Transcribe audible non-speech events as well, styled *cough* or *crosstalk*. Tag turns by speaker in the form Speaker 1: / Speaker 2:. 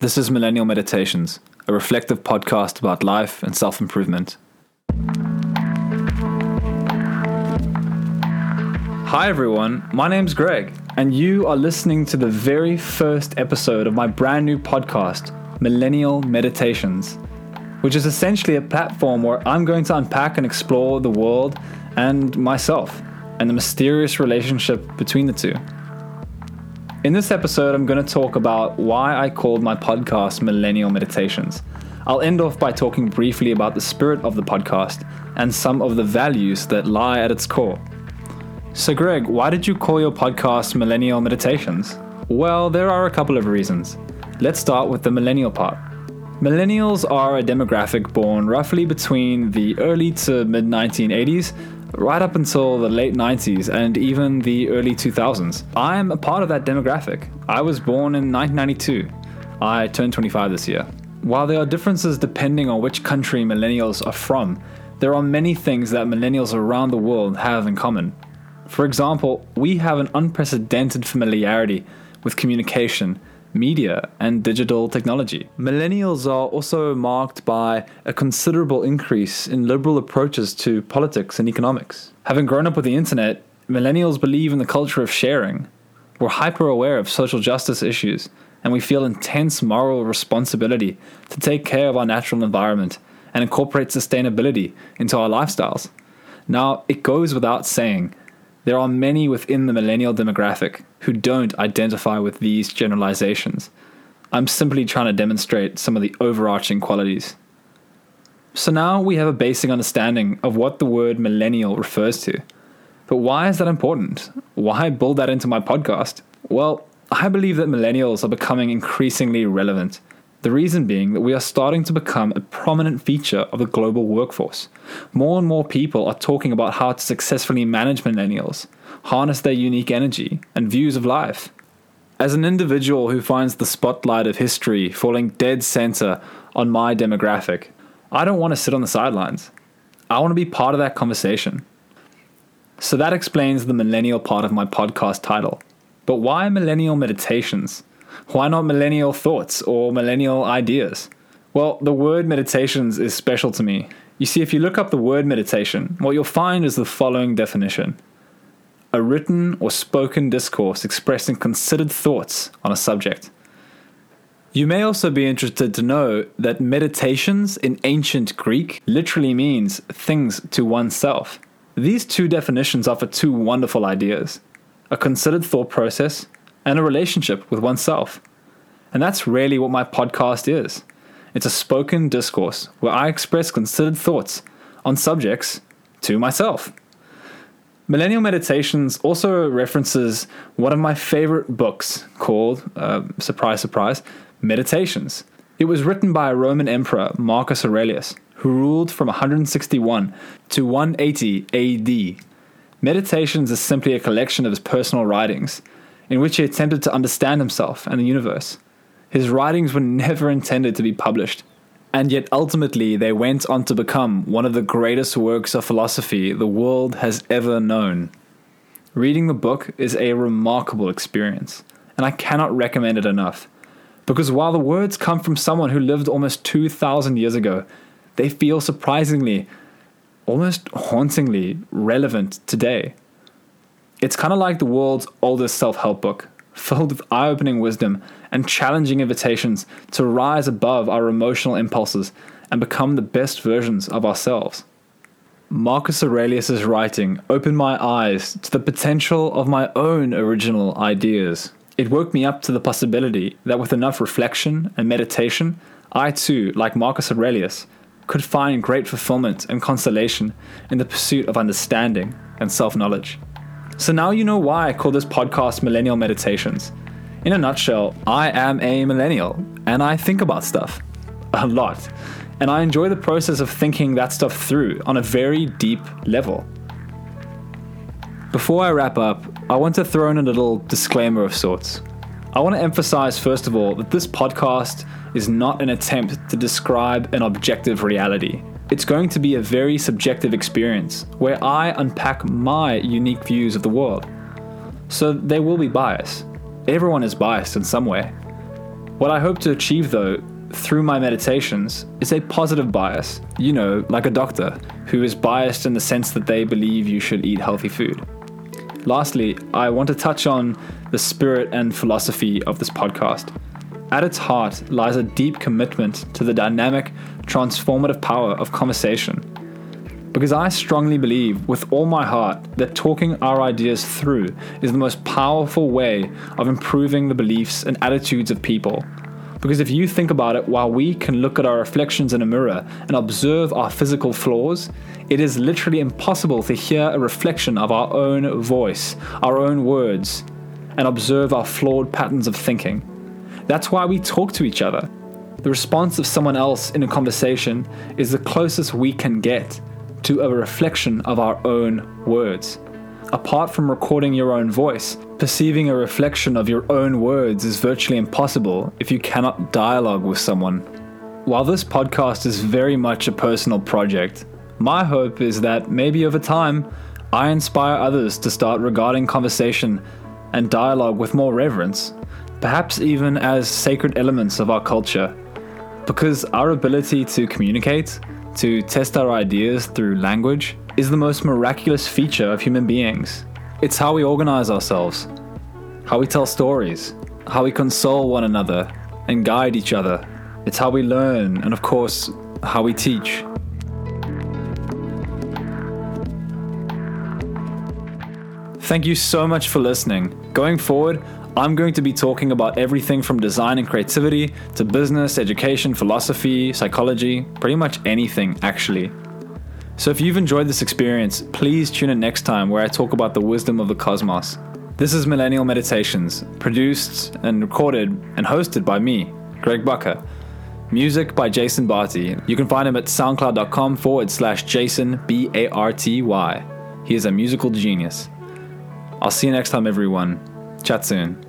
Speaker 1: This is Millennial Meditations, a reflective podcast about life and self improvement. Hi, everyone. My name's Greg, and you are listening to the very first episode of my brand new podcast, Millennial Meditations, which is essentially a platform where I'm going to unpack and explore the world and myself and the mysterious relationship between the two. In this episode, I'm going to talk about why I called my podcast Millennial Meditations. I'll end off by talking briefly about the spirit of the podcast and some of the values that lie at its core. So, Greg, why did you call your podcast Millennial Meditations? Well, there are a couple of reasons. Let's start with the millennial part. Millennials are a demographic born roughly between the early to mid 1980s right up until the late 90s and even the early 2000s. I'm a part of that demographic. I was born in 1992. I turned 25 this year. While there are differences depending on which country millennials are from, there are many things that millennials around the world have in common. For example, we have an unprecedented familiarity with communication media, and digital technology. Millennials are also marked by a considerable increase in liberal approaches to politics and economics. Having grown up with the internet, millennials believe in the culture of sharing. We're hyper aware of social justice issues, and we feel intense moral responsibility to take care of our natural environment and incorporate sustainability into our lifestyles. Now, it goes without saying there are many within the millennial demographic who don't identify with these generalizations. I'm simply trying to demonstrate some of the overarching qualities. So now we have a basic understanding of what the word millennial refers to. But why is that important? Why build that into my podcast? Well, I believe that millennials are becoming increasingly relevant the reason being that we are starting to become a prominent feature of the global workforce. More and more people are talking about how to successfully manage millennials, harness their unique energy and views of life. As an individual who finds the spotlight of history falling dead center on my demographic, I don't want to sit on the sidelines. I want to be part of that conversation. So that explains the millennial part of my podcast title. But why millennial meditations? Why not millennial thoughts or millennial ideas? Well, the word meditations is special to me. You see, if you look up the word meditation, what you'll find is the following definition a written or spoken discourse expressing considered thoughts on a subject. You may also be interested to know that meditations in ancient Greek literally means things to oneself. These two definitions offer two wonderful ideas a considered thought process and a relationship with oneself. And that's really what my podcast is it's a spoken discourse where I express considered thoughts on subjects to myself. Millennial Meditations also references one of my favorite books called, uh, surprise, surprise, Meditations. It was written by a Roman emperor, Marcus Aurelius, who ruled from 161 to 180 AD. Meditations is simply a collection of his personal writings in which he attempted to understand himself and the universe. His writings were never intended to be published, and yet ultimately they went on to become one of the greatest works of philosophy the world has ever known. Reading the book is a remarkable experience, and I cannot recommend it enough. Because while the words come from someone who lived almost 2,000 years ago, they feel surprisingly, almost hauntingly relevant today. It's kind of like the world's oldest self help book, *laughs* filled with eye opening wisdom and challenging invitations to rise above our emotional impulses and become the best versions of ourselves. Marcus Aurelius' writing opened my eyes to the potential of my own original ideas. It woke me up to the possibility that with enough reflection and meditation, I too, like Marcus Aurelius, could find great fulfillment and consolation in the pursuit of understanding and self knowledge. So now you know why I call this podcast Millennial Meditations. In a nutshell, I am a millennial and I think about stuff *laughs* a lot. And I enjoy the process of thinking that stuff through on a very deep level. Before I wrap up, I want to throw in a little disclaimer of sorts. I want to emphasize, first of all, that this podcast is not an attempt to describe an objective reality. It's going to be a very subjective experience where I unpack my unique views of the world. So there will be bias. Everyone is biased in some way. What I hope to achieve, though, through my meditations is a positive bias. You know, like a doctor, who is biased in the sense that they believe you should eat healthy food. Lastly, I want to touch on the spirit and philosophy of this podcast. At its heart lies a deep commitment to the dynamic, transformative power of conversation. Because I strongly believe with all my heart that talking our ideas through is the most powerful way of improving the beliefs and attitudes of people. Because if you think about it, while we can look at our reflections in a mirror and observe our physical flaws, it is literally impossible to hear a reflection of our own voice, our own words, and observe our flawed patterns of thinking. That's why we talk to each other. The response of someone else in a conversation is the closest we can get to a reflection of our own words. Apart from recording your own voice, perceiving a reflection of your own words is virtually impossible if you cannot dialogue with someone. While this podcast is very much a personal project, my hope is that maybe over time, I inspire others to start regarding conversation and dialogue with more reverence, perhaps even as sacred elements of our culture. Because our ability to communicate, to test our ideas through language, is the most miraculous feature of human beings. It's how we organize ourselves, how we tell stories, how we console one another and guide each other. It's how we learn, and of course, how we teach. Thank you so much for listening. Going forward, I'm going to be talking about everything from design and creativity to business, education, philosophy, psychology, pretty much anything, actually. So if you've enjoyed this experience, please tune in next time where I talk about the wisdom of the cosmos. This is Millennial Meditations, produced and recorded and hosted by me, Greg Bucker. Music by Jason Barty. You can find him at soundcloud.com forward slash Jason B A R T Y. He is a musical genius. I'll see you next time, everyone. Chat soon.